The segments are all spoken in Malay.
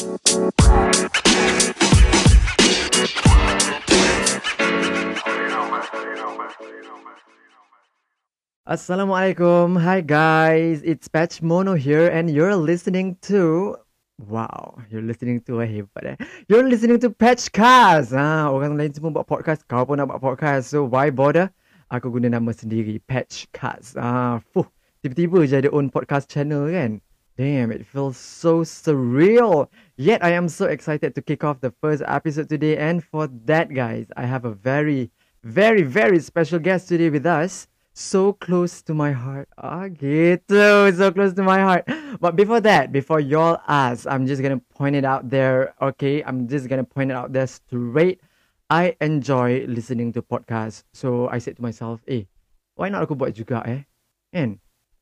Assalamualaikum. Hi guys, it's Patch Mono here and you're listening to Wow, you're listening to a hebat eh. You're listening to Patchcast. Ah, orang lain semua buat podcast, kau pun nak buat podcast. So why bother? Aku guna nama sendiri, Patchcast. Ah, fuh, tiba-tiba je ada own podcast channel kan. Damn, it feels so surreal. Yet I am so excited to kick off the first episode today and for that guys, I have a very very very special guest today with us so close to my heart. Gitu. So close to my heart. But before that, before y'all ask, I'm just gonna point it out there. Okay, I'm just gonna point it out there straight. I enjoy listening to podcasts. So I said to myself, eh, why not aku buat juga eh? Kan?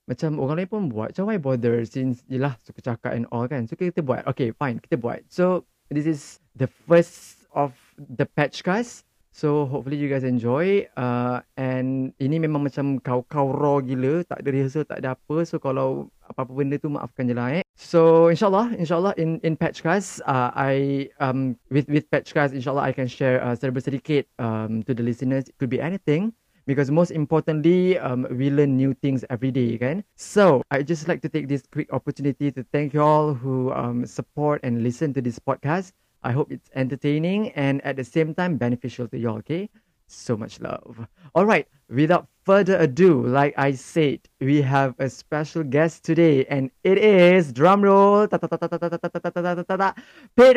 Macam orang lain pun buat. So why bother since yelah suka cakap and all kan. So kita buat. Okay, fine. Kita buat. So this is the first of the patchcast. So hopefully you guys enjoy uh, and ini memang macam kau-kau raw gila, tak ada rehearsal, tak ada apa. So kalau apa-apa benda tu maafkan je lah eh. So insyaallah, insyaallah in in Patchcast uh, I um with with Patchcast insyaallah I can share uh, sedikit um to the listeners. It could be anything because most importantly um we learn new things every day again So I just like to take this quick opportunity to thank you all who um support and listen to this podcast. I hope it's entertaining and at the same time beneficial to you all, okay? So much love. All right, without further ado, like I said, we have a special guest today and it is drum roll. Pete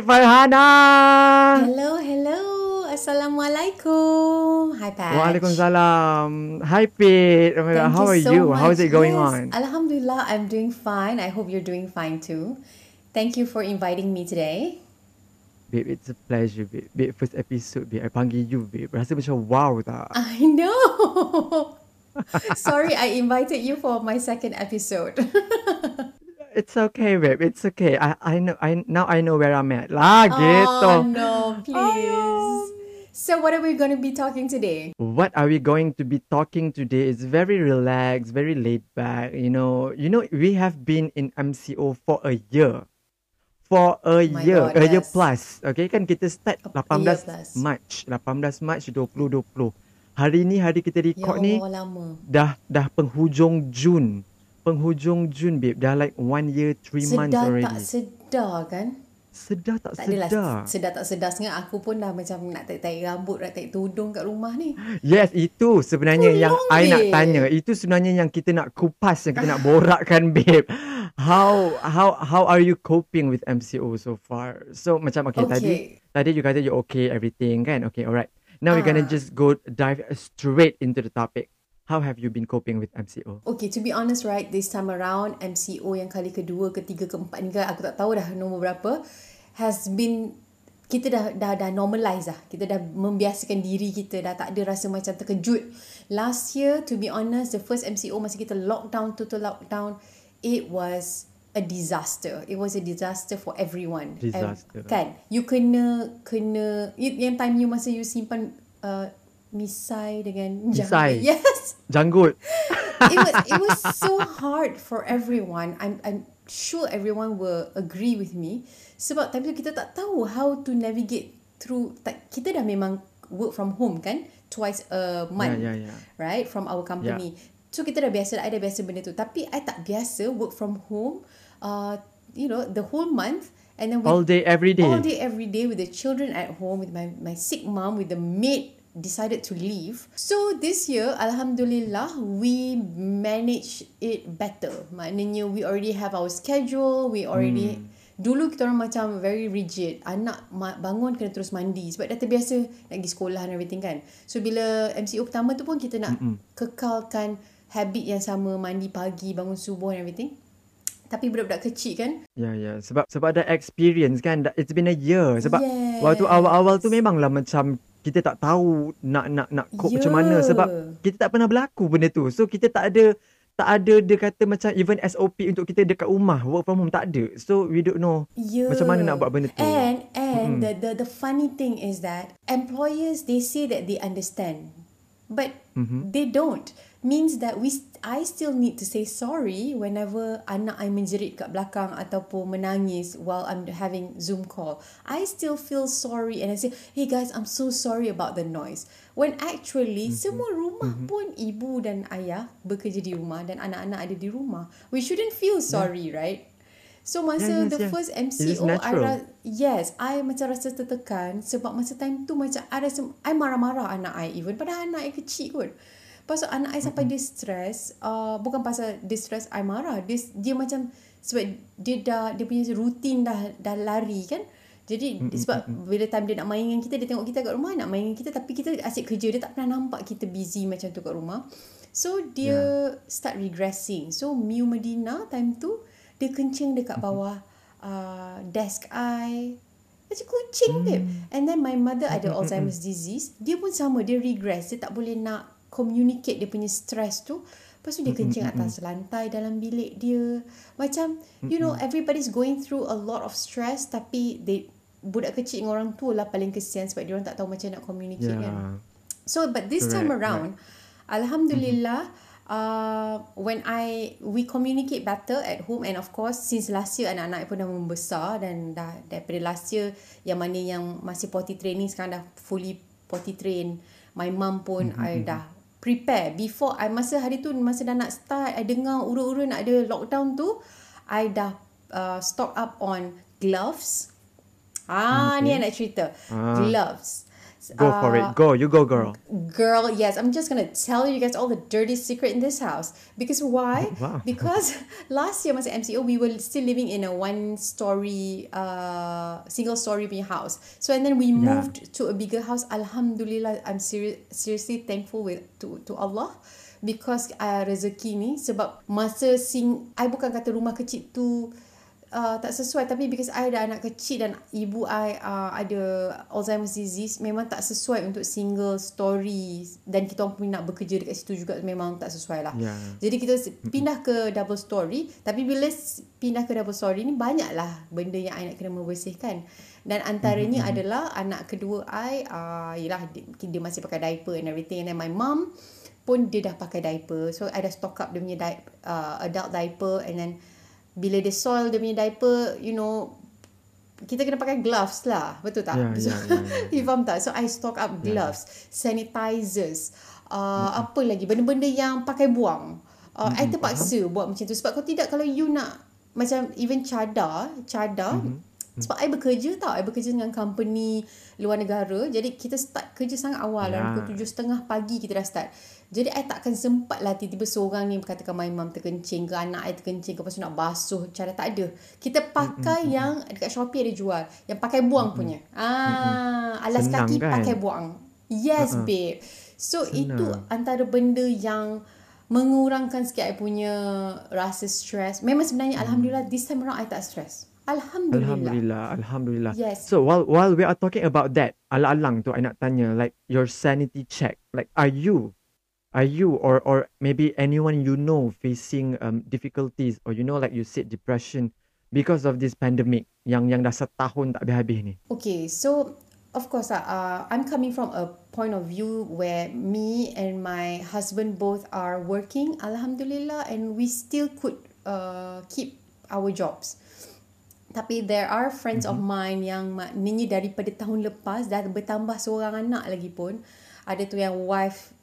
Farhana. Hello, hello. Assalamualaikum. Hi, Pat. Waalaikumsalam. Hi, Pete. Oh my God, how are so you? How is much. it going Yes, on? Alhamdulillah, I'm doing fine. I hope you're doing fine too. Thank you for inviting me today. Babe, it's a pleasure, babe. Babe, first episode, babe. I panggil you, babe. Rasa macam wow tak? I know. Sorry, I invited you for my second episode. It's okay, babe. It's okay. I I know I now I know where I'm at. Lah, gitu. oh no, please. So, what are we going to be talking today? What are we going to be talking today? It's very relaxed, very laid back. You know, you know, we have been in MCO for a year. For a oh My year, God, a year plus. Okay, Can kan kita start A year 18 plus. March, 18 March 2020. Hari ni hari kita Ya record ni Allah, lama. dah dah penghujung Jun. Penghujung Jun, babe. Dah like one year, three months Sedar already. tak sedar kan? sedar tak, Tak sedar? adalah sedar tak sedar sangat aku pun dah macam nak tarik-tarik rambut, nak tarik tudung kat rumah ni. Yes, itu sebenarnya yang Tolong, I nak babe. tanya. Itu sebenarnya yang kita nak kupas, yang kita nak borakkan, babe. How how how are you coping with MCO so far? So macam okay, tadi Okay. tadi you kata you okay everything kan? Okay, alright. Now we're gonna Ah. just go dive straight into the topic. How have you been coping with MCO? Okay, to be honest, right, this time around, MCO yang kali kedua, ketiga, keempat ni kan, aku tak tahu dah nombor berapa, has been, kita dah, dah, dah normalize lah. Kita dah membiasakan diri kita, dah tak ada rasa macam terkejut. Last year, to be honest, the first MCO masa kita lockdown, total lockdown, it was a disaster. It was a disaster for everyone. Disaster. And, kan? You kena, kena, yang time you masa you simpan uh, misai dengan Misai. janggut. Yes Janggut. it was it was so hard for everyone. I'm I'm sure everyone will agree with me. Sebab time tu kita tak tahu how to navigate through. Tak, kita dah memang work from home kan, twice a month, Yeah, yeah, yeah. right, from our company. So kita dah biasa, I dah biasa benda tu. Tapi I tak biasa work from home. Uh, you know, the whole month, and then with All day, every day. all day every day with the children at home with my my sick mom with the maid decided to leave so this year alhamdulillah we manage it better maknanya we already have our schedule we already Dulu kita orang macam very rigid. Anak bangun kena terus mandi. Sebab dah terbiasa nak pergi sekolah and everything kan. So bila MCO pertama tu pun kita nak Mm-mm. kekalkan habit yang sama. Mandi pagi, bangun subuh and everything. Tapi budak-budak kecil kan. Ya, ya. Sebab sebab ada experience kan. It's been a year. Sebab Yes. waktu awal-awal tu memanglah macam kita tak tahu nak nak nak cope macam mana Ya. sebab kita tak pernah berlaku benda tu. So kita tak ada tak ada dia kata macam even SOP untuk kita dekat rumah work from home tak ada. So we don't know Yeah. macam mana nak buat benda tu. And and the, the the funny thing is that employers they say that they understand, but Mm-hmm. they don't. Means that we I still need to say sorry whenever anak I menjerit kat belakang ataupun menangis while I'm having Zoom call. I still feel sorry and I say, "Hey guys, I'm so sorry about the noise." When actually mm-hmm. semua rumah mm-hmm. pun ibu dan ayah bekerja di rumah dan anak-anak ada di rumah. We shouldn't feel sorry, yeah. right? So masa yeah, yes, the yeah. first MCO I ra- yes, I macam rasa tertekan sebab masa time tu macam I rasa I marah-marah anak I even padahal anak I kecil kot. Pasal anak I sampai mm-hmm. dia stress, uh, bukan pasal dia stress I marah. Dia dia macam sebab dia dah dia punya rutin dah dah lari kan. Jadi mm-hmm. sebab bila time dia nak main dengan kita dia tengok kita kat rumah nak main dengan kita tapi kita asyik kerja dia tak pernah nampak kita busy macam tu kat rumah. So dia yeah. start regressing. So Miu Medina time tu dia kencing dekat bawah uh, desk I macam kucing mm. and then my mother ada Alzheimer's disease dia pun sama dia regress dia tak boleh nak communicate dia punya stress tu lepas tu dia kencing atas lantai dalam bilik dia macam you know everybody's going through a lot of stress tapi they budak kecil dengan orang tua lah paling kesian sebab dia orang tak tahu macam nak communicate yeah. kan so but this Correct. time around right. alhamdulillah mm-hmm uh, when I we communicate better at home and of course since last year anak-anak pun dah membesar dan dah daripada last year yang mana yang masih potty training sekarang dah fully potty train my mum pun mm-hmm. I dah prepare before I masa hari tu masa dah nak start I dengar ura-ura nak ada lockdown tu I dah uh, stock up on gloves ah okay. ni nak cerita ah. gloves Go uh, for it. Uh, go. You go, girl. Girl, yes. I'm just going to tell you guys all the dirty secret in this house. Because why? wow. Because last year, masa MCO, we were still living in a one story, uh, single story house. So, and then we moved yeah. to a bigger house. Alhamdulillah, I'm seri- seriously thankful with to, to Allah. Because uh, rezeki ni, sebab masa sing, I bukan kata rumah kecil tu, uh, tak sesuai tapi because I ada anak kecil dan ibu I uh, ada Alzheimer's disease memang tak sesuai untuk single story dan kita orang pun nak bekerja dekat situ juga memang tak sesuai lah. Yeah. Jadi kita pindah ke double story tapi bila pindah ke double story ni banyaklah benda yang I nak kena membersihkan. Dan antaranya mm-hmm. adalah anak kedua I uh, yalah dia, dia masih pakai diaper and everything and then my mom pun dia dah pakai diaper. So I dah stock up dia punya di- uh, adult diaper and then bila dia soil dia punya diaper you know kita kena pakai gloves lah betul tak yeah, yeah, yeah, yeah. you faham tak so I stock up gloves yeah. sanitizers uh, mm-hmm. apa lagi benda-benda yang pakai buang uh, mm-hmm. I terpaksa faham. buat macam tu sebab kalau tidak kalau you nak macam even cadar cadar mm-hmm. Sebab I bekerja tau I bekerja dengan company luar negara jadi kita start kerja sangat awal yeah. pukul tujuh setengah pagi kita dah start jadi I takkan sempat lah tiba-tiba seorang ni katakan my mum terkencing ke anak I terkencing ke lepas nak basuh. Cara tak ada. Kita pakai mm-hmm. yang dekat Shopee ada jual. Yang pakai buang mm-hmm. punya. Ah, mm-hmm. Alas Senang kaki kan? pakai buang. Yes uh-huh. babe. So Senang. itu antara benda yang mengurangkan sikit I punya rasa stress. Memang sebenarnya mm. Alhamdulillah this time around I tak stress. Alhamdulillah. Alhamdulillah. Alhamdulillah. Yes. So while while we are talking about that, alang-alang tu I nak tanya like your sanity check. Like are you are you or or maybe anyone you know facing um, difficulties or you know like you said depression because of this pandemic yang yang dah setahun tak habis-habis ni okay so of course uh, uh, i'm coming from a point of view where me and my husband both are working alhamdulillah and we still could uh, keep our jobs tapi there are friends mm-hmm. of mine yang maknanya daripada tahun lepas dah bertambah seorang anak lagi pun ada tu yang wife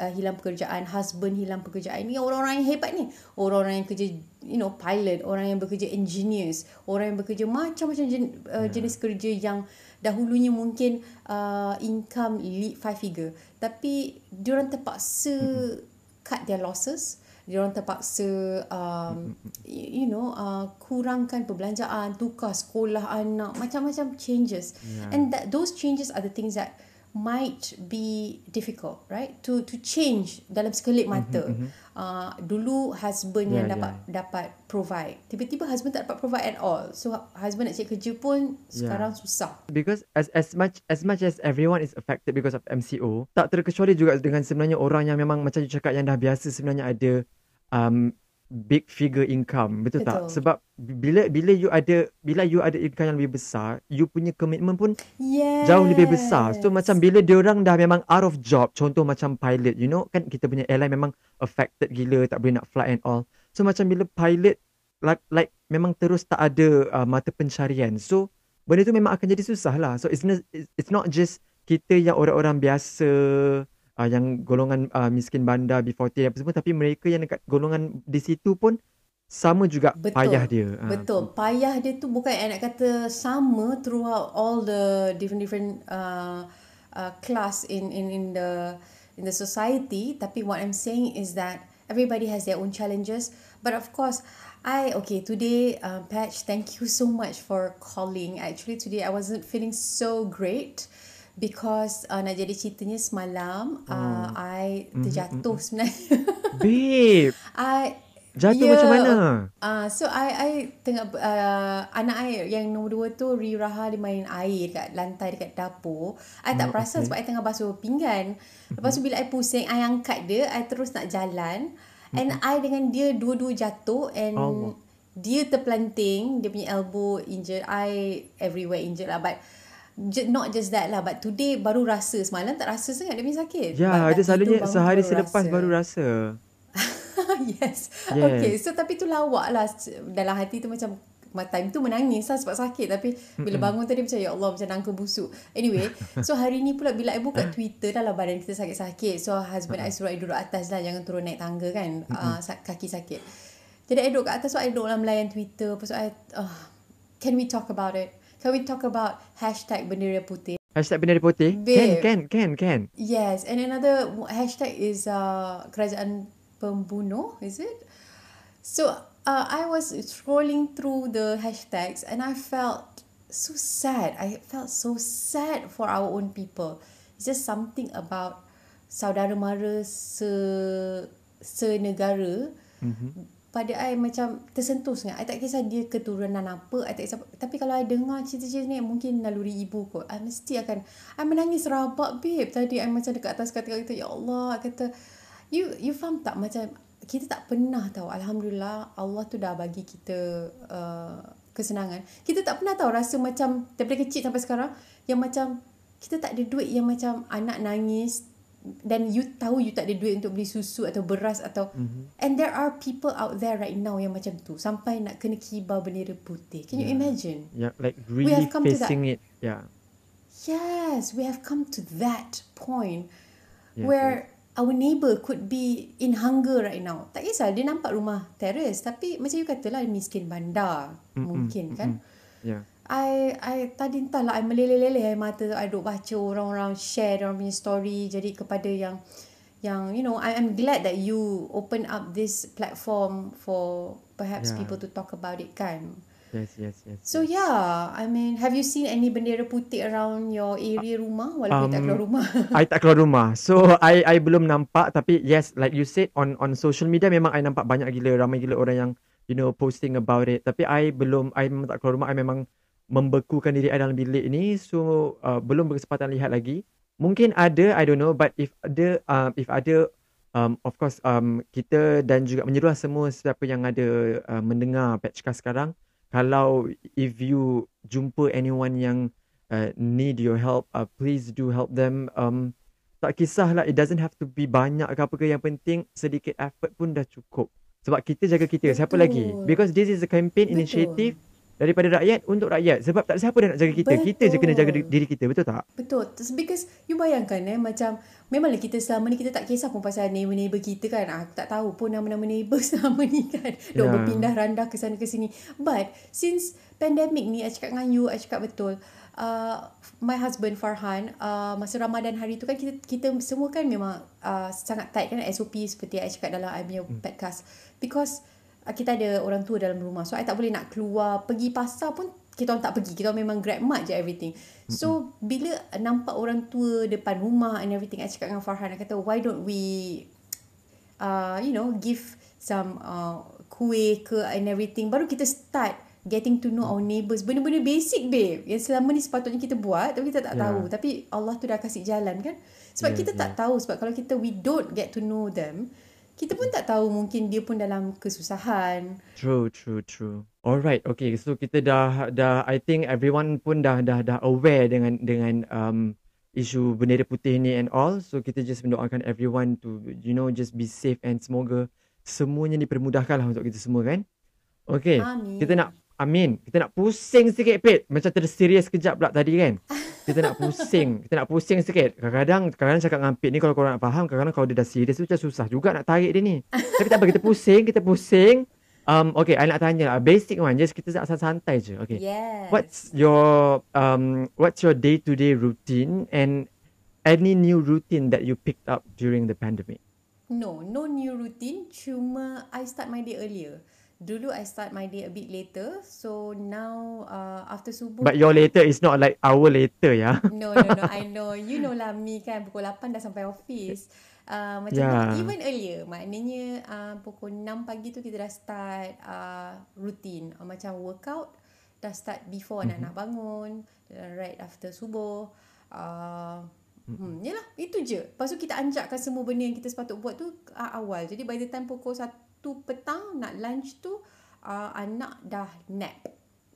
uh, hilang pekerjaan, husband hilang pekerjaan. Ini orang-orang yang hebat ni. Orang-orang yang kerja you know pilot, orang yang bekerja engineers, orang yang bekerja macam-macam jen, uh, ya. jenis kerja yang dahulunya mungkin uh, income five figure. Tapi diorang terpaksa cut their losses. Diorang terpaksa um, you know uh, kurangkan perbelanjaan, tukar sekolah anak, macam-macam changes. Yeah. And that those changes are the things that might be difficult right to to change dalam sekelip mm-hmm, mata mm-hmm. uh, dulu husband yeah, yang dapat yeah. dapat provide tiba-tiba husband tak dapat provide at all so husband nak cari kerja pun sekarang susah because as as much as much as everyone is affected because of MCO tak terkecuali juga dengan sebenarnya orang yang memang macam you cakap yang dah biasa sebenarnya ada um big figure income, betul, tak? Betul. Sebab bila bila you ada bila you ada income yang lebih besar, you punya komitmen pun Yes. jauh lebih besar. So macam bila diorang dah memang out of job, contoh macam pilot, you know kan kita punya airline memang affected gila, tak boleh nak fly and all. So macam bila pilot like like memang terus tak ada uh, mata pencarian. So benda tu memang akan jadi susah lah. So it's not it's not just kita yang orang-orang biasa uh, yang golongan uh, miskin bandar B40 apa semua tapi mereka yang dekat golongan di situ pun sama juga Betul. payah dia. Ah, Betul. Payah dia tu bukan I nak kata sama throughout all the different different uh, uh, class in in in the in the society. Tapi what I'm saying is that everybody has their own challenges. But of course, I okay today, uh, Patch. Thank you so much for calling. Actually, today I wasn't feeling so great. Because uh, nak jadi ceritanya semalam uh, I terjatuh sebenarnya. Babe, I jatuh Ya. macam mana? Uh, so I I tengah uh, anak I yang nombor dua tu Riraha dia main air dekat lantai dekat dapur. I tak Oh, perasan okay. sebab I tengah basuh pinggan. Lepas tu bila I pusing, I angkat dia, I terus nak jalan. And I dengan dia dua-dua jatuh and Allah. dia terpelanting, dia punya elbow injured, I everywhere injured lah but not just that lah but today baru rasa semalam tak rasa sangat dia punya sakit. Ya, But dia selalunya bangun sehari baru selepas rasa. baru rasa. yes. Yes. Okay, so tapi tu lawak lah. Dalam hati tu macam ma- time tu menangis lah sebab sakit tapi bila bangun tadi macam ya Allah macam nangka busuk. Anyway, so hari ni pula bila I buka Twitter dah lah badan kita sakit-sakit. So husband I suruh I duduk atas lah jangan turun naik tangga kan. Uh, kaki sakit. Jadi I duduk kat atas so I duduk lah melayan Twitter. Lepas tu I uh, can we talk about it? Can we talk about hashtag bendera putih? Hashtag bendera putih. Can, Babe. can, can, can. Yes, and another hashtag is uh, kerajaan pembunuh, is it? So uh, I was scrolling through the hashtags and I felt so sad. I felt so sad for our own people. It's just something about saudara mara se senegara Mm-hmm. Pada I macam tersentuh sangat. I tak kisah dia keturunan apa, I tak kisah. Tapi kalau I dengar cerita-cerita ni, mungkin naluri ibu kot. I mesti akan, I menangis rabak babe. Tadi I macam dekat atas kata-kata, Ya Allah, I kata, you you faham tak macam, kita tak pernah tahu. Alhamdulillah, Allah tu dah bagi kita uh, kesenangan. Kita tak pernah tahu rasa macam, daripada kecil sampai sekarang, yang macam, kita tak ada duit yang macam anak nangis, dan you tahu you tak ada duit untuk beli susu atau beras atau mm-hmm. and there are people out there right now yang macam tu sampai nak kena kibar bendera putih can you Yeah. imagine Yeah, like really have come to that. facing it. Yeah. yes we have come to that point Yes, where our neighbour could be in hunger right now tak kisah dia nampak rumah teres tapi macam you katalah miskin bandar Mm-mm, mungkin kan Yeah. I I tadi entahlah I meleleh-leleh air mata I duk baca orang-orang share orang punya story jadi kepada yang yang you know I am glad that you open up this platform for perhaps Yeah. people to talk about it kan. Yes, yes, yes. So yeah, I mean have you seen any bendera putih around your area rumah walaupun um, tak keluar rumah? I tak keluar rumah. So I I belum nampak tapi yes like you said on on social media memang I nampak banyak gila ramai gila orang yang you know posting about it. Tapi I belum I memang tak keluar rumah. I memang membekukan diri I dalam bilik ni so uh, belum berkesempatan lihat lagi. Mungkin ada I don't know but if ada um, if ada um, of course um, kita dan juga menyeruah semua siapa yang ada uh, mendengar Patchcast sekarang kalau if you jumpa anyone yang uh, need your help uh, please do help them um, tak kisahlah it doesn't have to be banyak ke apa ke yang penting sedikit effort pun dah cukup sebab kita jaga kita siapa Betul. lagi because this is a campaign Betul. initiative daripada rakyat untuk rakyat sebab tak ada siapa dah nak jaga kita kita je kena jaga di- diri kita betul tak Betul. Terus Because you bayangkan eh macam memanglah kita selama ni kita tak kisah pun pasal neighbor-neighbor kita kan. Aku tak tahu pun nama-nama neighbor selama ni kan. Dok Ya. berpindah randah ke sana ke sini. But since pandemic ni I cakap dengan you, I cakap betul. Uh, my husband Farhan uh, masa Ramadan hari tu kan kita kita semua kan memang uh, sangat tight kan SOP seperti I cakap dalam I punya podcast because kita ada orang tua dalam rumah. So I tak boleh nak keluar. Pergi pasar pun kita orang tak pergi. Kita orang memang grab mat je everything. So bila nampak orang tua depan rumah and everything I cakap dengan Farhan I kata why don't we uh, you know give some uh, kuih ke and everything? Baru kita start getting to know our neighbours. Benda-benda basic babe yang selama ni sepatutnya kita buat tapi kita tak Yeah. tahu. Tapi Allah tu dah kasih jalan kan? Sebab Yes, kita tak tahu. Sebab kalau kita we don't get to know them kita pun tak tahu mungkin dia pun dalam kesusahan. True, true, true. Alright, okay. So kita dah dah I think everyone pun dah dah dah aware dengan dengan um isu bendera putih ni and all. So kita just mendoakan everyone to you know just be safe and semoga semuanya dipermudahkan lah untuk kita semua kan. Okay. Amin. Kita nak amin. Kita nak pusing sikit Pit. Macam terserius kejap pula tadi kan. Kita nak pusing. Kita nak pusing sikit. Kadang-kadang kadang-kadang cakap dengan Pit ni kalau korang nak faham kadang-kadang kalau dia dah serius tu macam susah juga nak tarik dia ni. Tapi tak apa kita pusing, kita pusing. Um, okay, I nak tanya lah. Basic one, just kita santai je. Okay. Yes. What's your um what's your day to day routine and any new routine that you picked up during the pandemic? No, no new routine. Cuma I start my day earlier. Dulu I start my day a bit later. So now uh, after subuh. But your later is not like hour later, yeah. No, no, no. I know. You know lah me kan. Pukul 8 dah sampai office. Uh, macam Yeah. yeah. even earlier. Maknanya uh, pukul 6 pagi tu kita dah start uh, routine. Uh, macam workout. Dah start before mm-hmm. anak-anak bangun. Uh, right after subuh. Uh, Hmm, yelah, itu je. Lepas tu kita anjakkan semua benda yang kita sepatut buat tu uh, awal. Jadi by the time pukul 1 petang nak lunch tu uh, anak dah nap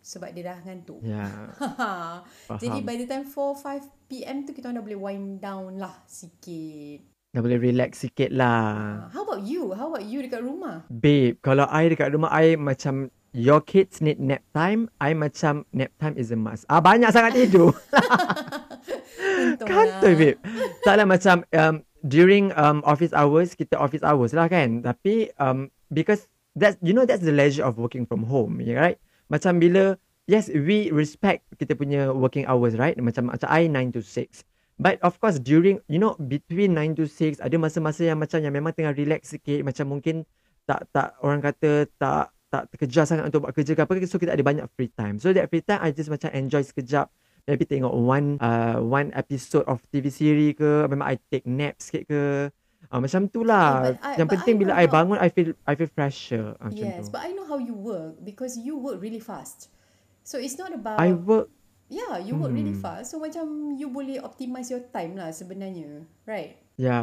sebab dia dah ngantuk. Yeah. Jadi by the time 4 5 PM tu kita dah boleh wind down lah sikit. Dah boleh relax sikit lah. Uh, how about you? How about you dekat rumah? Babe, kalau I dekat rumah I macam your kids need nap time, I macam nap time is a must. Ah banyak sangat tidur. Kantoi lah. babe. Taklah macam um, during um, office hours kita office hours lah kan. Tapi um, because that's you know that's the leisure of working from home, right? Macam bila yes we respect kita punya working hours, right? Macam macam I 9 to 6. But of course during you know between 9 to 6 ada masa-masa yang macam yang memang tengah relax sikit macam mungkin tak tak orang kata tak tak terkejar sangat untuk buat kerja ke apa so kita ada banyak free time. So that free time I just macam enjoy sekejap maybe tengok one uh, one episode of TV series ke memang I take nap sikit ke uh, macam tu lah Yeah, I- yang penting I bila I how- bangun I feel I feel fresher uh, macam Yes, but I know how you work because you work really fast. So it's not about I work Yeah, you work really Hmm. fast. So macam you boleh optimize your time lah sebenarnya. Right? ya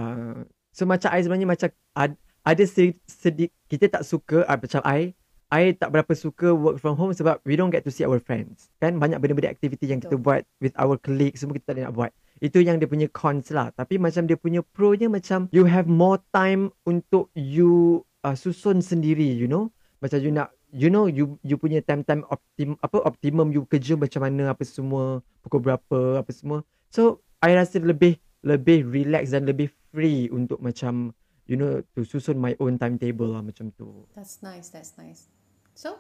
so macam I sebenarnya macam ad, ada sedikit sedi, kita tak suka uh, macam I I tak berapa suka work from home sebab we don't get to see our friends. Kan banyak benda-benda aktiviti yang kita buat with our colleagues semua kita tak nak buat. Itu yang dia punya cons lah. Tapi macam dia punya pro-nya macam you have more time untuk you uh, susun sendiri, you know. Macam you nak you know you you punya time-time optim apa optimum you kerja macam mana apa semua pukul berapa apa semua. So I rasa lebih lebih relax dan lebih free untuk macam you know to susun my own timetable lah macam tu. That's nice, that's nice. So,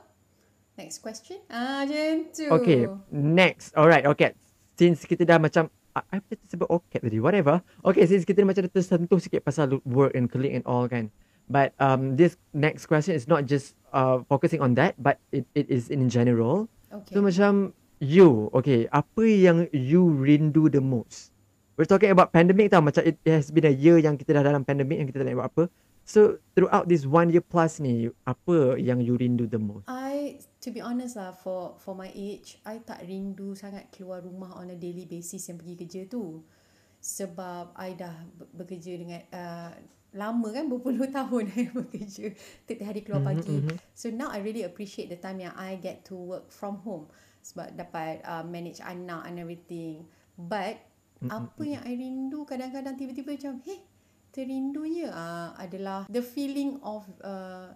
next question. Ah, macam tu. Okay, next. Alright, okay. Since kita dah macam I, macam sebut okay tadi, whatever. Okay, since kita macam dah tersentuh sikit pasal work and colleague and all kan. But um, this next question is not just uh, focusing on that, but it, it is in general. Okay. So macam you, okay, apa yang you rindu the most? We're talking about pandemic tau, macam it has been a year yang kita dah dalam pandemic yang kita tak nak buat apa. So throughout this one year plus ni, apa yang you rindu the most? I, to be honest lah, for for my age, I tak rindu sangat keluar rumah on a daily basis yang pergi kerja tu. Sebab I dah be- bekerja dengan, uh, lama kan, berpuluh tahun I bekerja. Tiap hari keluar Mhm, pagi. mhm. So now I really appreciate the time yang I get to work from home. Sebab dapat uh, manage anak and everything. But, Mm-mm. apa yang I rindu kadang-kadang tiba-tiba macam, hey, terindunya uh, adalah the feeling of uh,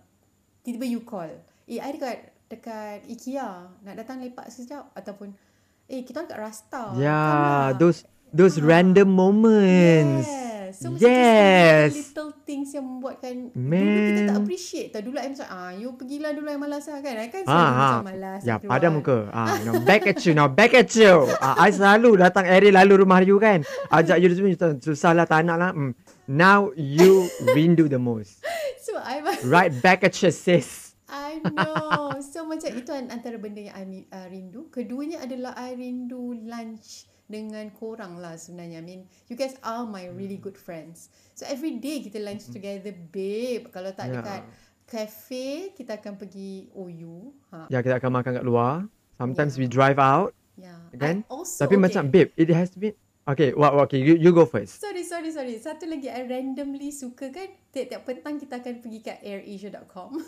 tiba-tiba you call. Eh, I dekat dekat IKEA nak datang lepak sekejap ataupun eh kita orang kat Rasta. come Yeah, those those Ah. random moments. Yes. So yes. little things yang membuatkan dulu Man. kita tak appreciate tau. Dulu I macam ah you pergilah dulu I malas lah kan. I kan selalu ah. macam malas. Ya, pada muka. Ah, you know, back at you now, back at you. Ah, I selalu datang area lalu rumah you kan. Ajak you susah lah tak nak lah. Hmm. Now you rindu the most. So I Right back at you sis. I know. So macam itu an- antara benda yang I uh, rindu. Keduanya adalah I rindu lunch dengan korang lah sebenarnya. I mean, you guys are my really good friends. So every day kita lunch together, babe. Kalau tak Yeah. dekat cafe, kita akan pergi OU. Ha. Ya, kita akan makan kat luar. Sometimes we drive out. Yeah. Kan? I also, Tapi okay. macam babe, it has been Okay, what, what, okay, you, you go first. Sorry, sorry, sorry. Satu lagi, I randomly suka kan, tiap-tiap petang kita akan pergi kat airasia.com.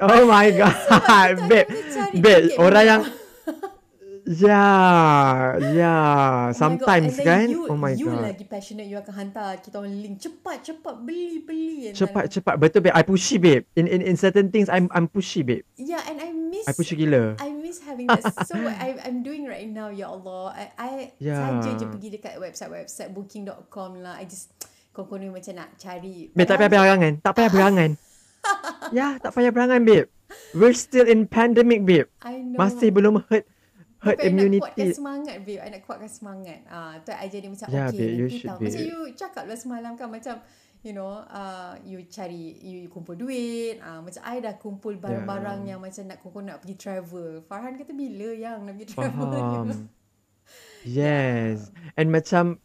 Oh my god, kita babe, babe, tiket orang yang, yeah, yeah, Oh sometimes and then kan, you, oh my you god. lagi passionate, you akan hantar kita orang link. Cepat, cepat, beli, beli. And Cepat, then- cepat, betul babe, I pushy babe. In, in, in certain things, I'm, I'm pushy babe. Yeah, and I miss I pushy gila. I miss having that. so what I, I'm doing right now, ya Allah. I, I Yeah. saja je pergi dekat website-website booking.com lah. I just konon macam nak cari. Babe, tak payah berangan, tak payah berangan. ya, tak payah berangan babe. We're still in pandemic babe. I know. Masih belum herd herd Tapi I nak kuatkan immunity. semangat, babe. I nak kuatkan semangat. Ah, tu I jadi macam, Yeah, okay, babe, you nanti should, tahu. Macam you cakap lah semalam kan, macam, you know, uh, you cari, you kumpul duit. Ah, macam I dah kumpul barang-barang yang macam nak kumpul nak pergi travel. Farhan kata, bila yang nak pergi travel? Faham. Yes. And macam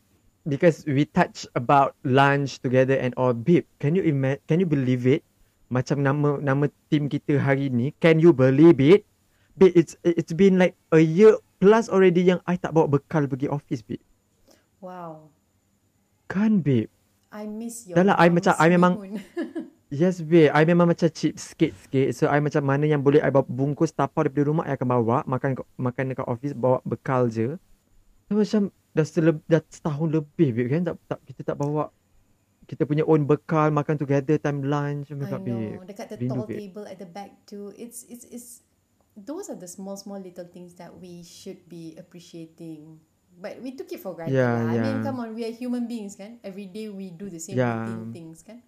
because we touch about lunch together and all babe, can you ima- can you believe it? Macam nama nama team kita hari ni, can you believe it? Babe, it's it's been like a year plus already yang I tak bawa bekal pergi office, babe. Wow. Kan, babe? I miss your Dah lah, I macam- I memang-. Yes, babe. I memang macam cheapskate sikit. So, I macam mana yang boleh I bawa bungkus tapau daripada rumah, I akan bawa. Makan makan dekat office, bawa bekal je. So, macam dah, seleb, dah setahun lebih, babe. Kan tak, tak, kita tak bawa kita punya own bekal, makan together, time lunch. Oh my I God, babe. know. Dekat the Rindu, tall babe. table at the back too. It's it's it's those are the small small little things that we should be appreciating. But we took it for granted. Yeah, lah. I mean, yeah. come on, we are human beings, kan? Every day we do the same Yeah. routine things, kan?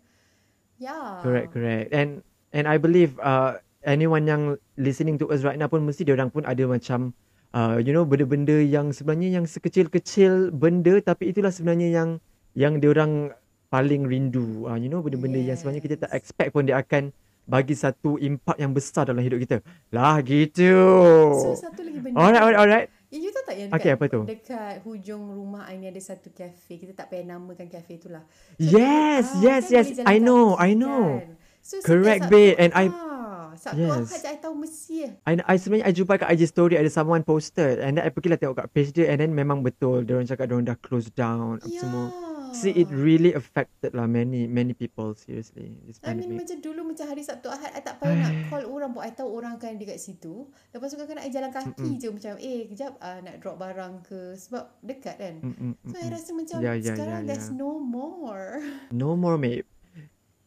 Yeah. Correct, correct. And and I believe uh, anyone yang listening to us right now pun mesti dia orang pun ada macam uh, you know benda-benda yang sebenarnya yang sekecil-kecil benda tapi itulah sebenarnya yang yang dia orang paling rindu. Uh, you know benda-benda yang sebenarnya kita tak Yes. expect pun dia akan bagi satu impak yang besar dalam hidup kita. Lah gitu. So satu lagi benda. Alright, alright, alright. Eh, you tahu tak yang Okay, dekat, apa tu? dekat hujung rumah I ni ada satu cafe. Kita tak payah namakan cafe tu lah. Yes, ah, yes, kan yes. I know, I know. kan. So, Correct, babe. And I- ah, Sabtu Yes. Ahad I tahu mesti eh. I, I sebenarnya I jumpa kat IG story ada someone posted and then I pergilah tengok kat page dia and then memang betul dia orang cakap dia orang dah close down Ya. semua. See it really affected lah many many people seriously this I mean pandemic. macam dulu macam hari Sabtu Ahad I tak payah nak call orang pun I tahu orang akan dekat situ. Lepas tu kadang-kadang I jalan kaki je macam eh kejap uh, nak drop barang ke sebab dekat kan. Mm, mm, mm, So I rasa macam Ya, ya, sekarang ya, there's ya. no more. No more mate.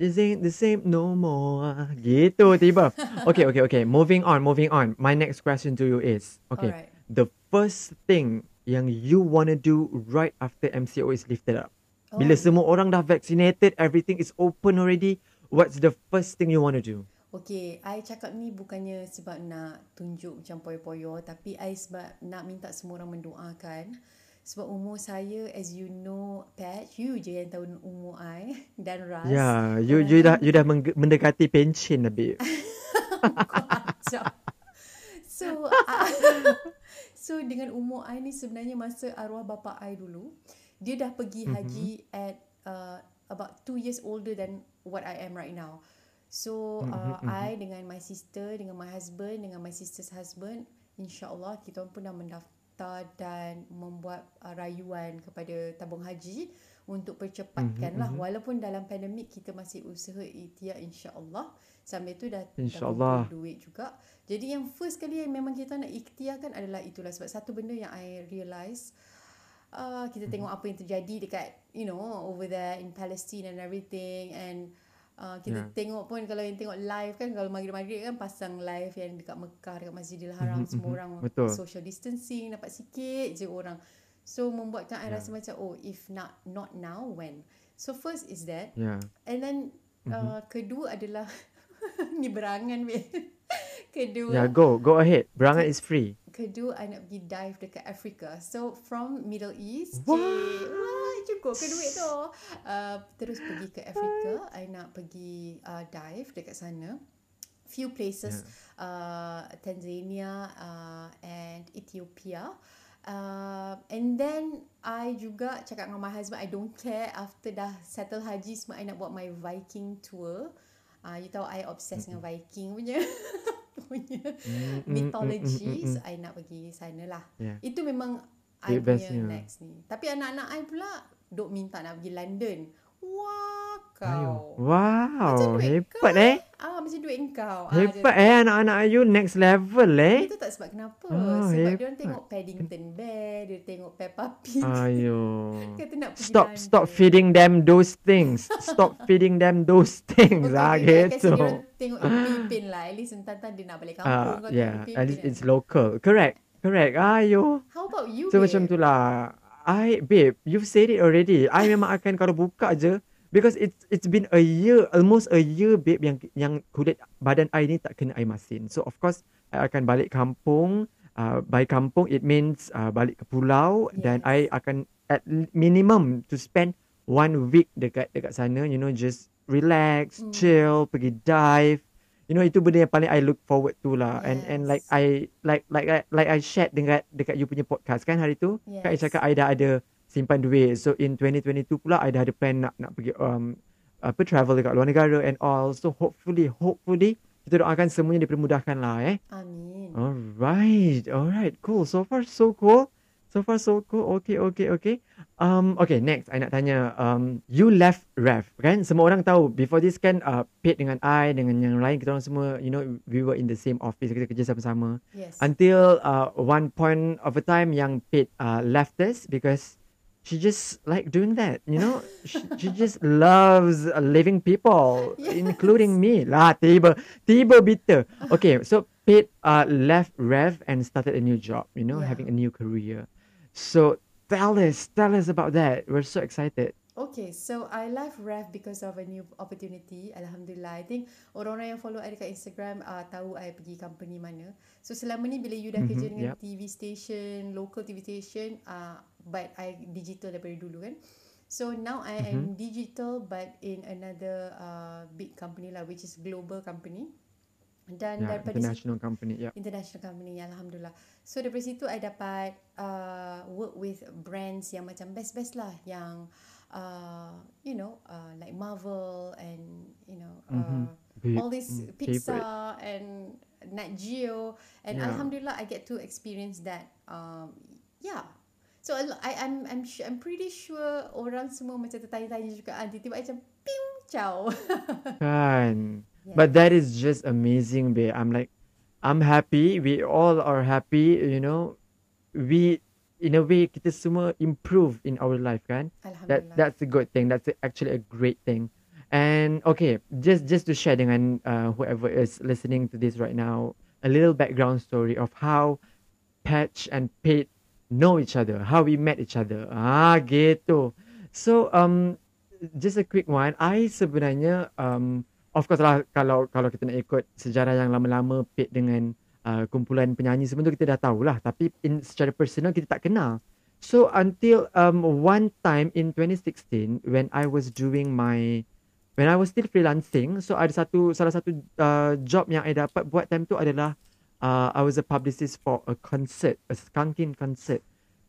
This ain't the same no more. Gitu tiba. Okay, okay, okay. Moving on, moving on. My next question to you is, okay, Alright. the first thing yang you wanna do right after MCO is lifted up. Bila Oh. semua orang dah vaccinated, everything is open already, what's the first thing you wanna do? Okay, I cakap ni bukannya sebab nak tunjuk macam poyo-poyo tapi I sebab nak minta semua orang mendoakan sebab umur saya as you know Pat, you je yang tahu umur I dan Ras. Ya, you Orang you dah you dah mendekati pension lebih. Kacau. So uh, So dengan umur I ni sebenarnya masa arwah bapa I dulu Dia dah pergi Mhm. haji at uh, about 2 years older than what I am right now So uh, Mhm, mhm. I dengan my sister, dengan my husband, dengan my sister's husband InsyaAllah kita pun dah mendaftar dan membuat uh, rayuan kepada tabung haji untuk percepatkan Mhm, lah mhm. walaupun dalam pandemik kita masih usaha ikhtiar insyaAllah sambil tu dah InsyaAllah. duit juga jadi yang first kali yang memang kita nak ikhtiarkan adalah itulah sebab satu benda yang I realise uh, kita Mhm. tengok apa yang terjadi dekat you know over there in Palestine and everything and uh, kita Yeah. tengok pun kalau yang tengok live kan kalau maghrib-maghrib kan pasang live yang dekat Mekah dekat Masjidil Haram Mhm, semua mhm. orang Betul. social distancing dapat sikit je orang so membuatkan I Yeah. rasa macam oh if not not now when so first is that Yeah. And then Mhm. uh, kedua adalah ni berangan weh. Kedua Yeah, go go ahead. Berangan is free. kedua I nak pergi dive dekat Africa. So from Middle East, wah cukup ke duit tu. Uh, terus pergi ke Africa, I nak pergi uh, dive dekat sana. Few places uh, Tanzania uh, and Ethiopia. Uh, and then I juga cakap dengan my husband I don't care after dah settle haji semua I nak buat my Viking tour. Ah uh, you tahu I obsessed dengan Viking punya punya mythology so I nak pergi sana lah. Yeah. Itu memang I punya next ni. Tapi anak-anak I pula duk minta nak pergi London. Wah, kau. Wow, Macam duit hebat kau, eh. Ah, macam duit engkau. Ah, Hebat eh anak-anak you next level eh. Itu tak sebab kenapa. Ah, sebab hebat. dia orang tengok Paddington Bear, dia tengok Peppa Pig. Ayo. Kata nak pergi Stop London. stop feeding them those things. Stop feeding them those things. Okay, ah okay, gitu. tengok Ipin lah. At least entah-entah dia nak balik kampung. Ah, kau yeah, at least kan. it's local. Correct. Correct. Ayo. How about you, So babe? macam tu lah. I babe, you've said it already. I memang akan kalau buka je because it's it's been a year, almost a year babe yang yang kulit badan I ni tak kena air masin. So of course I akan balik kampung. Uh, by kampung it means uh, balik ke pulau dan Yes. I akan at minimum to spend one week dekat dekat sana, you know, just relax, Mm. chill, pergi dive. You know itu benda yang paling I look forward to lah. And and like Yes. I like like I like I shared dengan dekat you punya podcast kan hari tu. Kan I Yes. cakap I dah ada simpan duit. So in 2022 pula I dah ada plan nak nak pergi um apa travel dekat luar negara and all. So hopefully hopefully kita doakan semuanya dipermudahkan lah eh. Amin. Alright, alright, cool. So far so cool. So far so cool. Okay, okay, okay. Um, okay, next I nak tanya. Um, you left Rev, kan? Semua orang tahu. Before this kan, uh, Pete dengan I dengan yang lain kita orang semua, you know, we were in the same office. Kita kerja sama-sama. Yes. Until uh, one point of a time yang Pete uh, left us because she just like doing that, you know. she, she just loves uh, living people, Yes. including me. Lah, tiba, tiba bitter. Okay, so Pete uh, left Rev and started a new job, you know, Yeah. having a new career. So tell us, tell us about that. We're so excited. Okay, so I left Rev because of a new opportunity. Alhamdulillah. I think orang-orang yang follow I dekat Instagram uh, tahu I pergi company mana. So selama ni bila you dah kerja Mhm, dengan yep. TV station, local TV station, uh, but I digital daripada dulu kan. So now I am digital but in another uh, big company lah which is global company. Dan Yeah, daripada situ international company. Yeah. international company alhamdulillah so daripada situ I dapat uh, work with brands yang macam best-best lah yang uh, you know uh, like Marvel and you know uh, Mhm. Big, all this mm, Pixar favorite. and Nat Geo and Yeah. alhamdulillah I get to experience that um, yeah so I, I'm I'm su- I'm pretty sure orang semua macam tertanya-tanya juga ah tiba-tiba macam ping ciao Kan. Yeah. But that is just amazing, babe. I'm like, I'm happy. We all are happy. You know, we in a way kita semua improve in our life, kan? That that's a good thing. That's actually a great thing. And okay, just just to share dengan uh, whoever is listening to this right now, a little background story of how Patch and Pate know each other, how we met each other. Ah, gitu. So um, just a quick one. I sebenarnya um, of course lah kalau kalau kita nak ikut sejarah yang lama-lama Pate dengan uh, kumpulan penyanyi semua tu kita dah tahulah. Tapi in secara personal kita tak kenal. So until um one time in 2016 when I was doing my when I was still freelancing, so ada satu salah satu uh, job yang I dapat buat time tu adalah uh, I was a publicist for a concert, a skunking concert.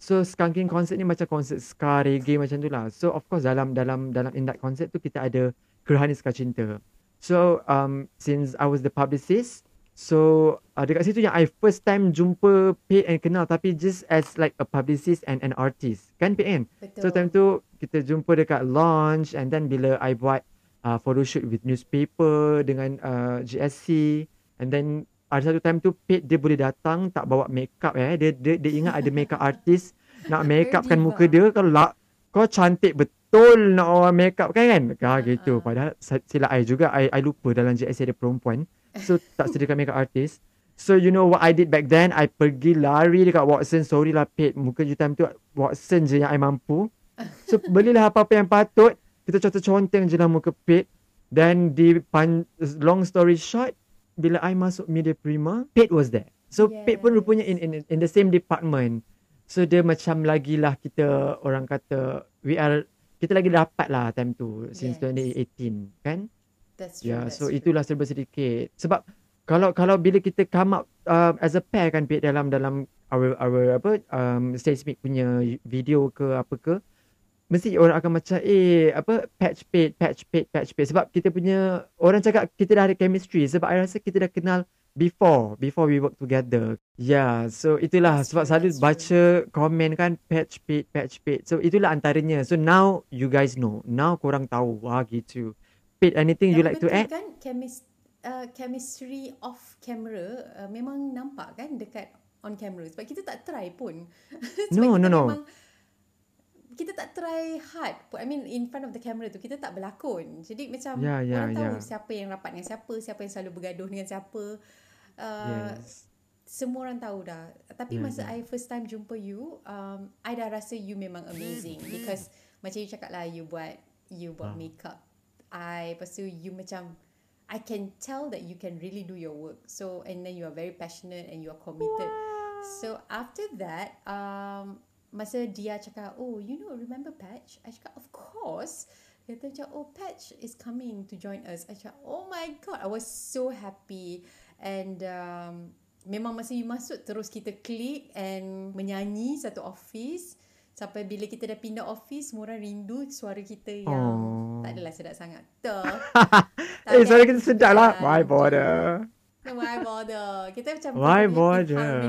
So skunking concert ni macam konsert ska reggae macam tu lah. So of course dalam dalam dalam in that concert tu kita ada Gerhana Ska Cinta. So um since I was the publicist, so uh, dekat situ yang I first time jumpa Pete and kenal tapi just as like a publicist and an artist. Kan Pete kan? betul. So time tu kita jumpa dekat launch and then bila I buat uh, photo shoot with newspaper dengan uh, GSC and then ada satu time tu Pete dia boleh datang tak bawa makeup eh. Dia dia, dia ingat ada makeup artist nak makeupkan muka dia. Kalau lah, kau cantik betul nak orang makeup kan kan? Ah, gitu. Ah. padahal silap I juga I, I lupa dalam GSC ada perempuan. So tak sediakan makeup artist. So you know what I did back then? I pergi lari dekat Watson. Sorry lah Pete Muka you time tu Watson je yang I mampu. So belilah apa-apa yang patut. Kita conteng-conteng je lah muka Pete Then di pan, Long story short Bila I masuk media prima Pete was there. So yes. Pete pun rupanya in, in in the same department. So dia macam lagi lah kita Orang kata We are Kita lagi dapat lah time tu Since Yes. 2018 Kan that's true Ya, that's so true. itulah serba sedikit. Sebab kalau kalau bila kita come up uh, as a pair kan Pete dalam dalam our our apa um stage meet punya video ke apa ke mesti orang akan macam eh apa patch Pete patch Pete patch Pete sebab kita punya orang cakap kita dah ada chemistry sebab I rasa kita dah kenal before before we work together. Yeah, so itulah That's sebab selalu baca komen kan patch pit patch pit. So itulah antaranya. So now you guys know. Now korang tahu. Wah gitu. Pit anything you Tapi like to add? kan chemis, uh, chemistry off camera uh, memang nampak kan dekat on camera sebab kita tak try pun. No, kita no, no. memang kita tak try hard. I mean in front of the camera tu kita tak berlakon. Jadi macam Ya, ya, orang tahu ya. siapa yang rapat dengan siapa, siapa yang selalu bergaduh dengan siapa. Uh, Yes. Semua orang tahu dah. Tapi Ya, masa ya. I first time jumpa you, um, I dah rasa you memang amazing because macam you cakap lah you buat you buat Ah. makeup. I lepas tu you macam I can tell that you can really do your work. So and then you are very passionate and you are committed. So after that, um, masa dia cakap, oh you know remember Patch? I cakap of course. Dia kata macam, oh Patch is coming to join us. I cakap, oh my god, I was so happy. And um, memang masa you masuk terus kita klik and menyanyi satu office. Sampai bila kita dah pindah office, semua orang rindu suara kita yang Oh. tak adalah sedap sangat. Tuh. Eh, sorry kita sedap lah. Why bother? Why bother? Kita macam Why bother?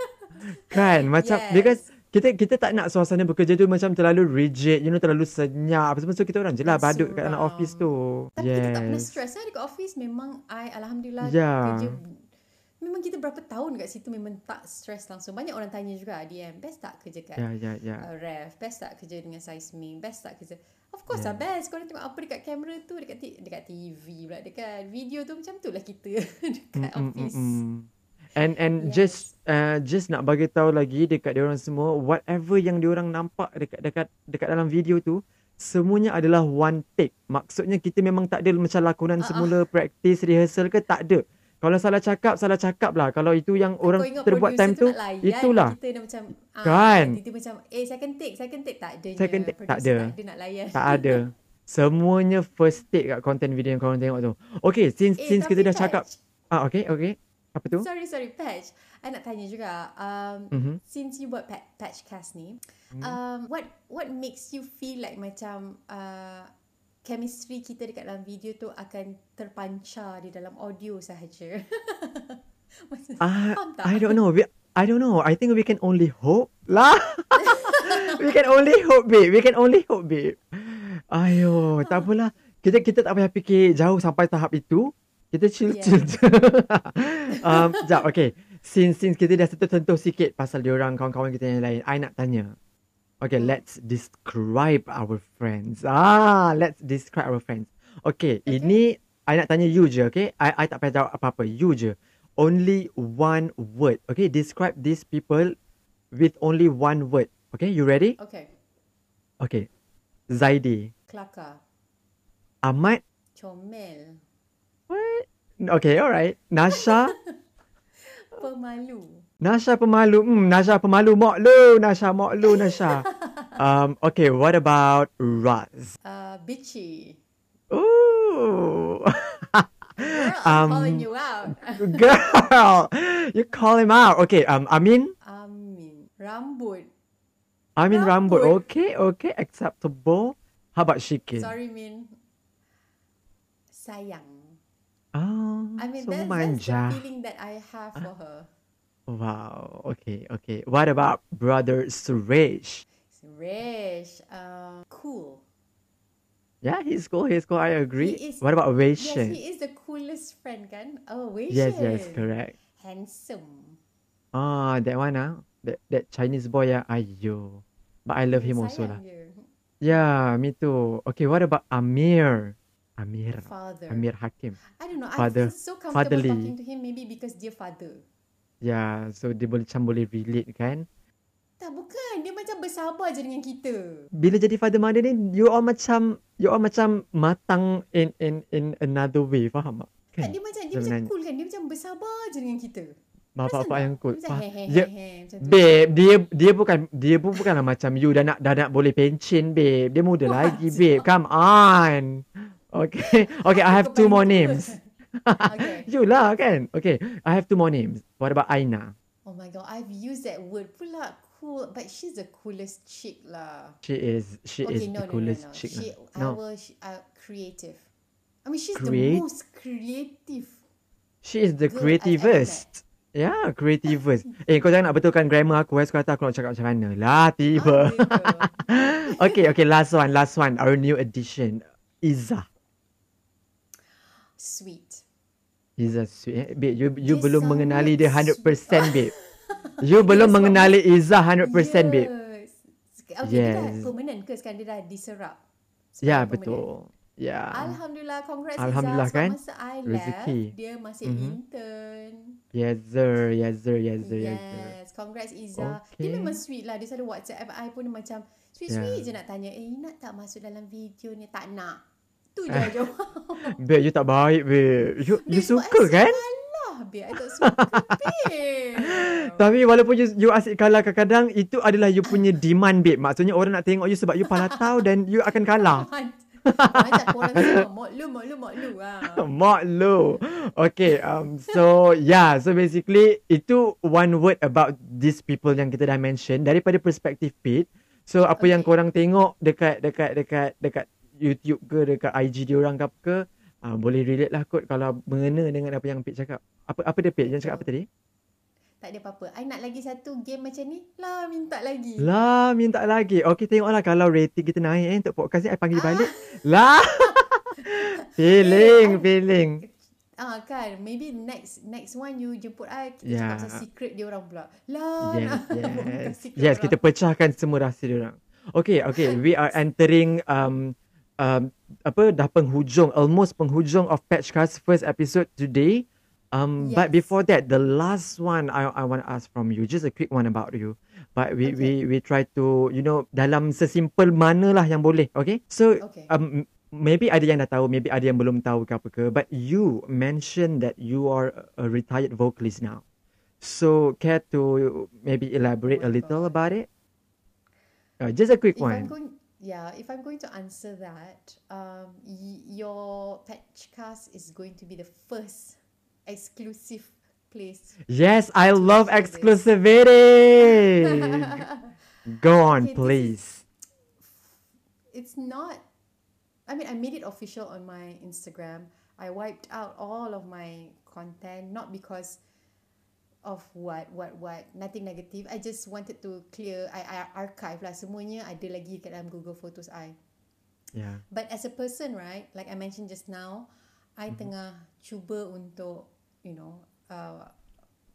Kan macam Yes. because kita kita tak nak suasana bekerja tu macam terlalu rigid, you know terlalu senyap. Apa semua so kita orang je lah Dan badut kat dalam suram. office tu. Tapi kita tak pernah yes. stress lah dekat office. Memang I Alhamdulillah Ya. kerja Memang kita berapa tahun kat situ memang tak stress langsung. Banyak orang tanya juga DM, best tak kerja kat Ya ya ya. uh, ref, best tak kerja dengan seismic, best tak kerja. Of course lah best. Korang tengok apa dekat kamera tu, dekat t- dekat TV pula, dekat video tu macam tu lah kita dekat Mm, mm, mm, office. mm. And and Yes. just uh, just nak bagi tahu lagi dekat dia orang semua whatever yang dia orang nampak dekat dekat dekat dalam video tu semuanya adalah one take. Maksudnya kita memang tak ada macam lakonan ah. semula practice rehearsal ke tak ada. Kalau salah cakap salah cakap lah. Kalau itu yang orang Kau ingat terbuat time tu layan, itulah. Kita dah macam ah, Kan? Tiba-tiba macam Eh second take Second take tak ada Second take, tak ada. Tak ada nak layan Tak ada. Semuanya first take kat content video yang korang tengok tu. Okay, since Eh, since kita dah cakap Patch, ah okay okay. Apa tu? Sorry sorry Patch I nak tanya juga um, Mhm. Since you buat pa- Patchcast ni Hmm. um, What what makes you feel like macam uh, Chemistry kita dekat dalam video tu Akan terpancar di dalam audio sahaja Ah, tak? I don't know. We, I don't know. I think we can only hope lah. we can only hope, babe. We can only hope, babe. Ayo, tak apalah. Kita kita tak payah fikir jauh sampai tahap itu. Kita chill Yeah. chill. je. um, jap, okay. Since since kita dah sentuh-sentuh sikit pasal diorang kawan-kawan kita yang lain, I nak tanya. Okay, Hmm. let's describe our friends. Ah, let's describe our friends. Okay, Okay. ini I nak tanya you je, okay? I I tak payah jawab apa-apa. You je. Only one word. Okay, describe these people with only one word. Okay, you ready? Okay Okay. Zaidi. Kelakar Ahmad. Comel What? Okay, alright. Nasha. Pemalu Nasha pemalu. Hmm, Nasha pemalu. Mok lu. Nasha mok lu, Nasha. um, okay, what about Raz? uh, Bitchy Ooh. Girl, I'm Um, calling you out Girl, you call him out. Okay, um, Amin. Amin Rambut Amin Rambut. Rambut. Okay, okay, acceptable. How about Shikin? Sorry Min Sayang Oh, I mean so that's, manja. the feeling that I have for her Wow. Okay, okay. What about brother Suresh? Suresh um, Cool Yeah, he's cool. He's cool. I agree. He is- what about Yes Weishen? he is the coolest friend kan Oh Wei yes, Shen. yes, correct. Handsome Ah, that one ah, that that Chinese boy ah, ayo. But I love him also lah. Sayang dia. Yeah, me too. Okay, what about Amir? Amir. Father Amir Hakim. I don't know Father- I feel so comfortable fatherly. talking to him Maybe because dia father Yeah, so dia boleh macam boleh relate kan? Tak bukan Dia macam bersabar je dengan kita Bila jadi father mother ni, you all macam you all macam matang in in in another way, faham tak? kan? Kan? Dia macam Dia Sebenarnya. macam cool kan Dia macam bersabar je dengan kita Bapak-bapak Perasan yang tak? cool. Macam Dia, he Macam tu babe, dia dia bukan dia pun bukanlah macam you dah nak dah nak boleh pencin, babe. Dia muda What? lagi, babe. Come on. Okay. Okay, I have two more names. Okay you lah kan? Okay, I have two more names. What about Aina? Oh my god I've used that word pula Cool But she's the coolest chick lah She is she Okay is no the no no coolest no chick. She lah. No. our sh- uh, creative I mean she's Create- the most creative She is the ever creativist. Yeah, creativist. eh, kau jangan nak betulkan grammar aku. Eh. Sekarang aku nak cakap macam mana. Lah, tiba. Ah, tiba. okay, okay. Last one, last one. Our new edition. Izzah. Sweet. Izzah sweet. Eh, babe, you, you Dia belum mengenali dia sangat 100% babe. You belum mengenali Izzah 100% babe. Yes. Okay, dia dah Yes. permanent ke sekarang dia dah diserap? Ya, permanent. betul. Ya. Alhamdulillah, congrats Alhamdulillah, Izzah. kan? Masa I Rezeki. left, dia masih Mhm. intern. Yes, sir. Yes, sir. Yes, sir. Yes, sir. Yes, congrats Izzah. Okay. Dia memang sweet lah. Dia selalu WhatsApp I pun dia macam sweet-sweet je nak tanya, eh nak tak masuk dalam video ni? Tak nak. Tu je jawab. Babe, you tak baik, babe. You, you suka kan? Salah, babe. I tak suka, babe. Tapi walaupun you, you asyik kalah kadang-kadang, itu adalah you punya demand, babe. Maksudnya orang nak tengok you sebab you palatau dan you akan kalah. Macam korang semua Moklu, moklu, moklu ah. Mak lu. Okay, um, so yeah, so basically itu one word about these people yang kita dah mention daripada perspektif Pete. So apa yang Okay. korang tengok dekat dekat dekat dekat YouTube ke dekat IG diorang ke apa ke, uh, boleh relate lah kot kalau mengena dengan apa yang Pete cakap. Apa apa dia Pete yang cakap apa tadi? Tak ada apa-apa. I nak lagi satu game macam ni. Lah, minta lagi. Lah, minta lagi. Okay, tengoklah kalau rating kita naik eh untuk podcast ni, I panggil balik. Lah. feeling, Eh, feeling. Ah kan, maybe next next one you jemput I kita Yeah. cakap pasal secret dia orang pula. Lah, Yes, nak yes. Yes, orang. kita pecahkan semua rahsia dia orang. Okay, okay. We are entering um um apa dah penghujung almost penghujung of Patchcast first episode today. Um but Yes. before that the last one I I want to ask from you just a quick one about you. But we we we try to you know dalam sesimpel manalah yang boleh, okay? So Okay. um maybe ada yang dah tahu, maybe ada yang belum tahu ke apa ke, but you mentioned that you are a retired vocalist now. So care to maybe elaborate a Oh my little God. about it? Uh, just a quick if I'm one. going yeah, if I'm going to answer that, um y- your Patchcast is going to be the first exclusive place. Yes, I love exclusivity. Go on, Okay, this is- please. it's not I mean I made it official on my Instagram. I wiped out all of my content not because of what what what nothing negative. I just wanted to clear I, I archive lah semuanya ada lagi kat dalam Google Photos I. Yeah. But as a person right, like I mentioned just now, I Mm-hmm. tengah cuba untuk you know uh,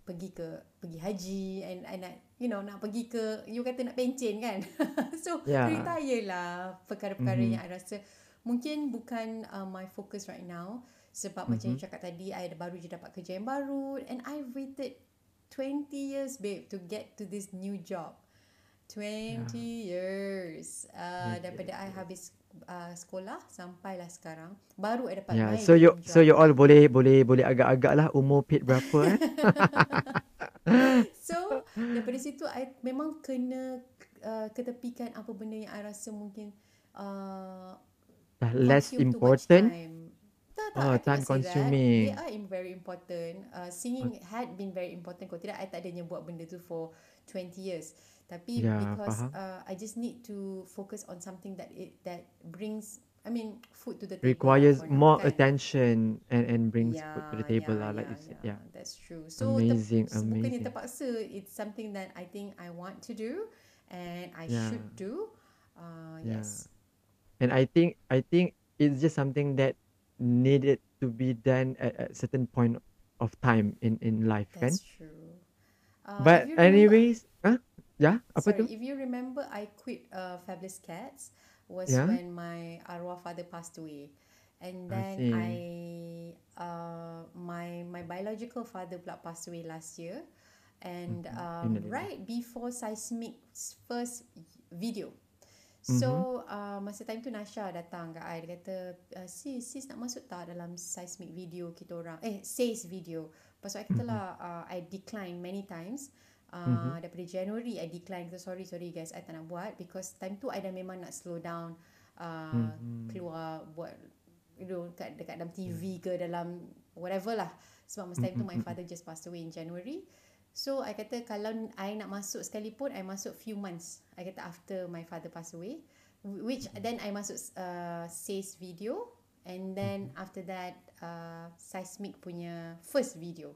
pergi ke pergi haji and and nak you know nak pergi ke you kata nak pencen kan. so Yeah. retire lah perkara-perkara Mhm. yang I rasa mungkin bukan uh, my focus right now sebab macam Mhm. you cakap tadi I ada baru je dapat kerja yang baru and I waited 20 years babe to get to this new job. 20 years uh, Yeah. daripada I habis uh, sekolah sampailah sekarang baru I dapat Yeah. So you dream so job. you all boleh boleh boleh agak-agak lah umur Pete berapa eh? So daripada situ I memang kena uh, ketepikan apa benda yang I rasa mungkin uh, less important. Tak, tak, Oh, I time consuming. That. They are very important. Uh, singing had been very important. Kalau tidak, I tak adanya buat benda tu for 20 years. Tapi Ya, because faham. uh, I just need to focus on something that it that brings, I mean, food to the table. Requires lah for now, more kan? attention and and brings Yeah, food to the table yeah, lah like yeah, you said. yeah, Yeah. That's true. So Amazing, ter- bukannya amazing. terpaksa, it's something that I think I want to do and I Yeah. should do. Uh, Yeah. yes. And I think I think it's just something that needed to be done at a certain point of time in in life kan. That's true. Uh, But you remember- anyways, huh? Yeah, apa Sorry, tu? if you remember, I quit uh, Fabulous Cats was Yeah? when my arwah father passed away, and I then see. I, uh, my my biological father pula passed away last year, and Mhm. um, right before Seismic's first video. So Mm-hmm. uh, masa time tu Nasha datang kat I. Dia kata uh, Sis, sis nak masuk tak dalam seismic video kita orang? Eh, SAIS video. Tu I kata Mm-hmm. lah uh, I decline many times. Uh, Mhm. Daripada January I decline. Kata sorry sorry guys I tak nak buat Because time tu I dah memang nak slow down uh. Keluar buat You know kat, Dekat dalam TV ke dalam Whatever lah. Sebab masa time tu my father just passed away in January So I kata kalau I nak masuk sekalipun I masuk few months. I kata after my father pass away which then I masuk uh, SAIS video and then after that uh, Seismic punya first video.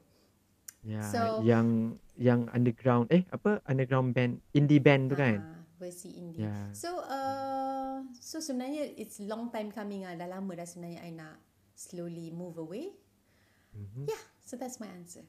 Ya, So- yang yang underground eh apa underground band indie band tu kan? Ah, versi indie. Ya. So uh, so sebenarnya it's long time coming ah. Dah lama dah sebenarnya I nak slowly move away. Mhm. Yeah, so that's my answer.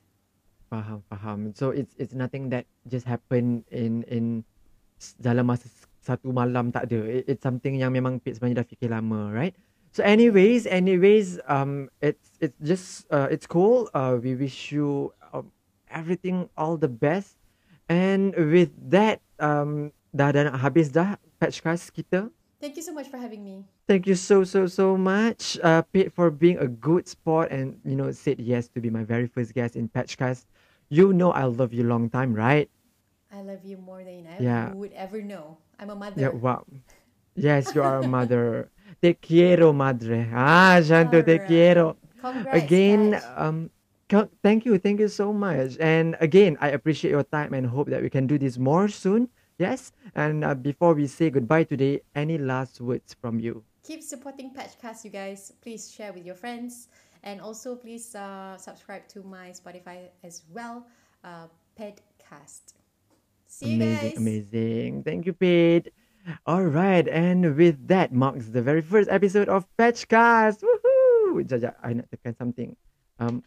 Faham, faham. So it's it's nothing that just happen in in s- dalam masa s- satu malam tak ada. It, it's something yang memang Pete sebenarnya dah fikir lama, right? So anyways, anyways, um, it's it's just uh, it's cool. Uh, we wish you um, everything all the best. And with that, um, dah dah nak habis dah patchcast kita. Thank you so much for having me. Thank you so so so much, uh, Pete, for being a good sport and you know said yes to be my very first guest in Patchcast. You know I love you long time, right? I love you more than I Yeah. would ever know. I'm a mother. Yeah, wow. Yes, you are a mother. Te quiero, madre. Ah, Shanto, te quiero. Congrats. Again, um, thank you, thank you so much. And again, I appreciate your time and hope that we can do this more soon. Yes. And uh, before we say goodbye today, any last words from you? keep supporting Patchcast, you guys. Please share with your friends. And also, please uh, subscribe to my Spotify as well, uh, Petcast. See you amazing, guys. amazing. Thank you, Pete. All right, and with that marks the very first episode of Patchcast. Woohoo! Jajak, I nak tekan something. Um,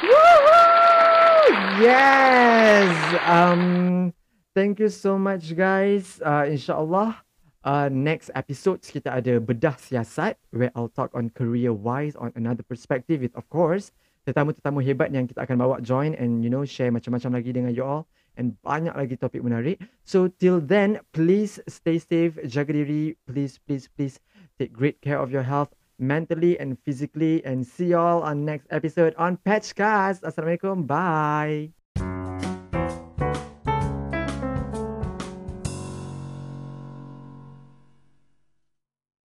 woohoo! Yes. Um, thank you so much, guys. Uh, inshallah, uh, next episode kita ada bedah siasat where I'll talk on career wise on another perspective with, of course, tetamu-tetamu hebat yang kita akan bawa join and you know share macam-macam lagi dengan you all and banyak lagi topik menarik. So till then, please stay safe, jaga diri, please, please, please take great care of your health mentally and physically and see you all on next episode on Patchcast. Assalamualaikum. Bye.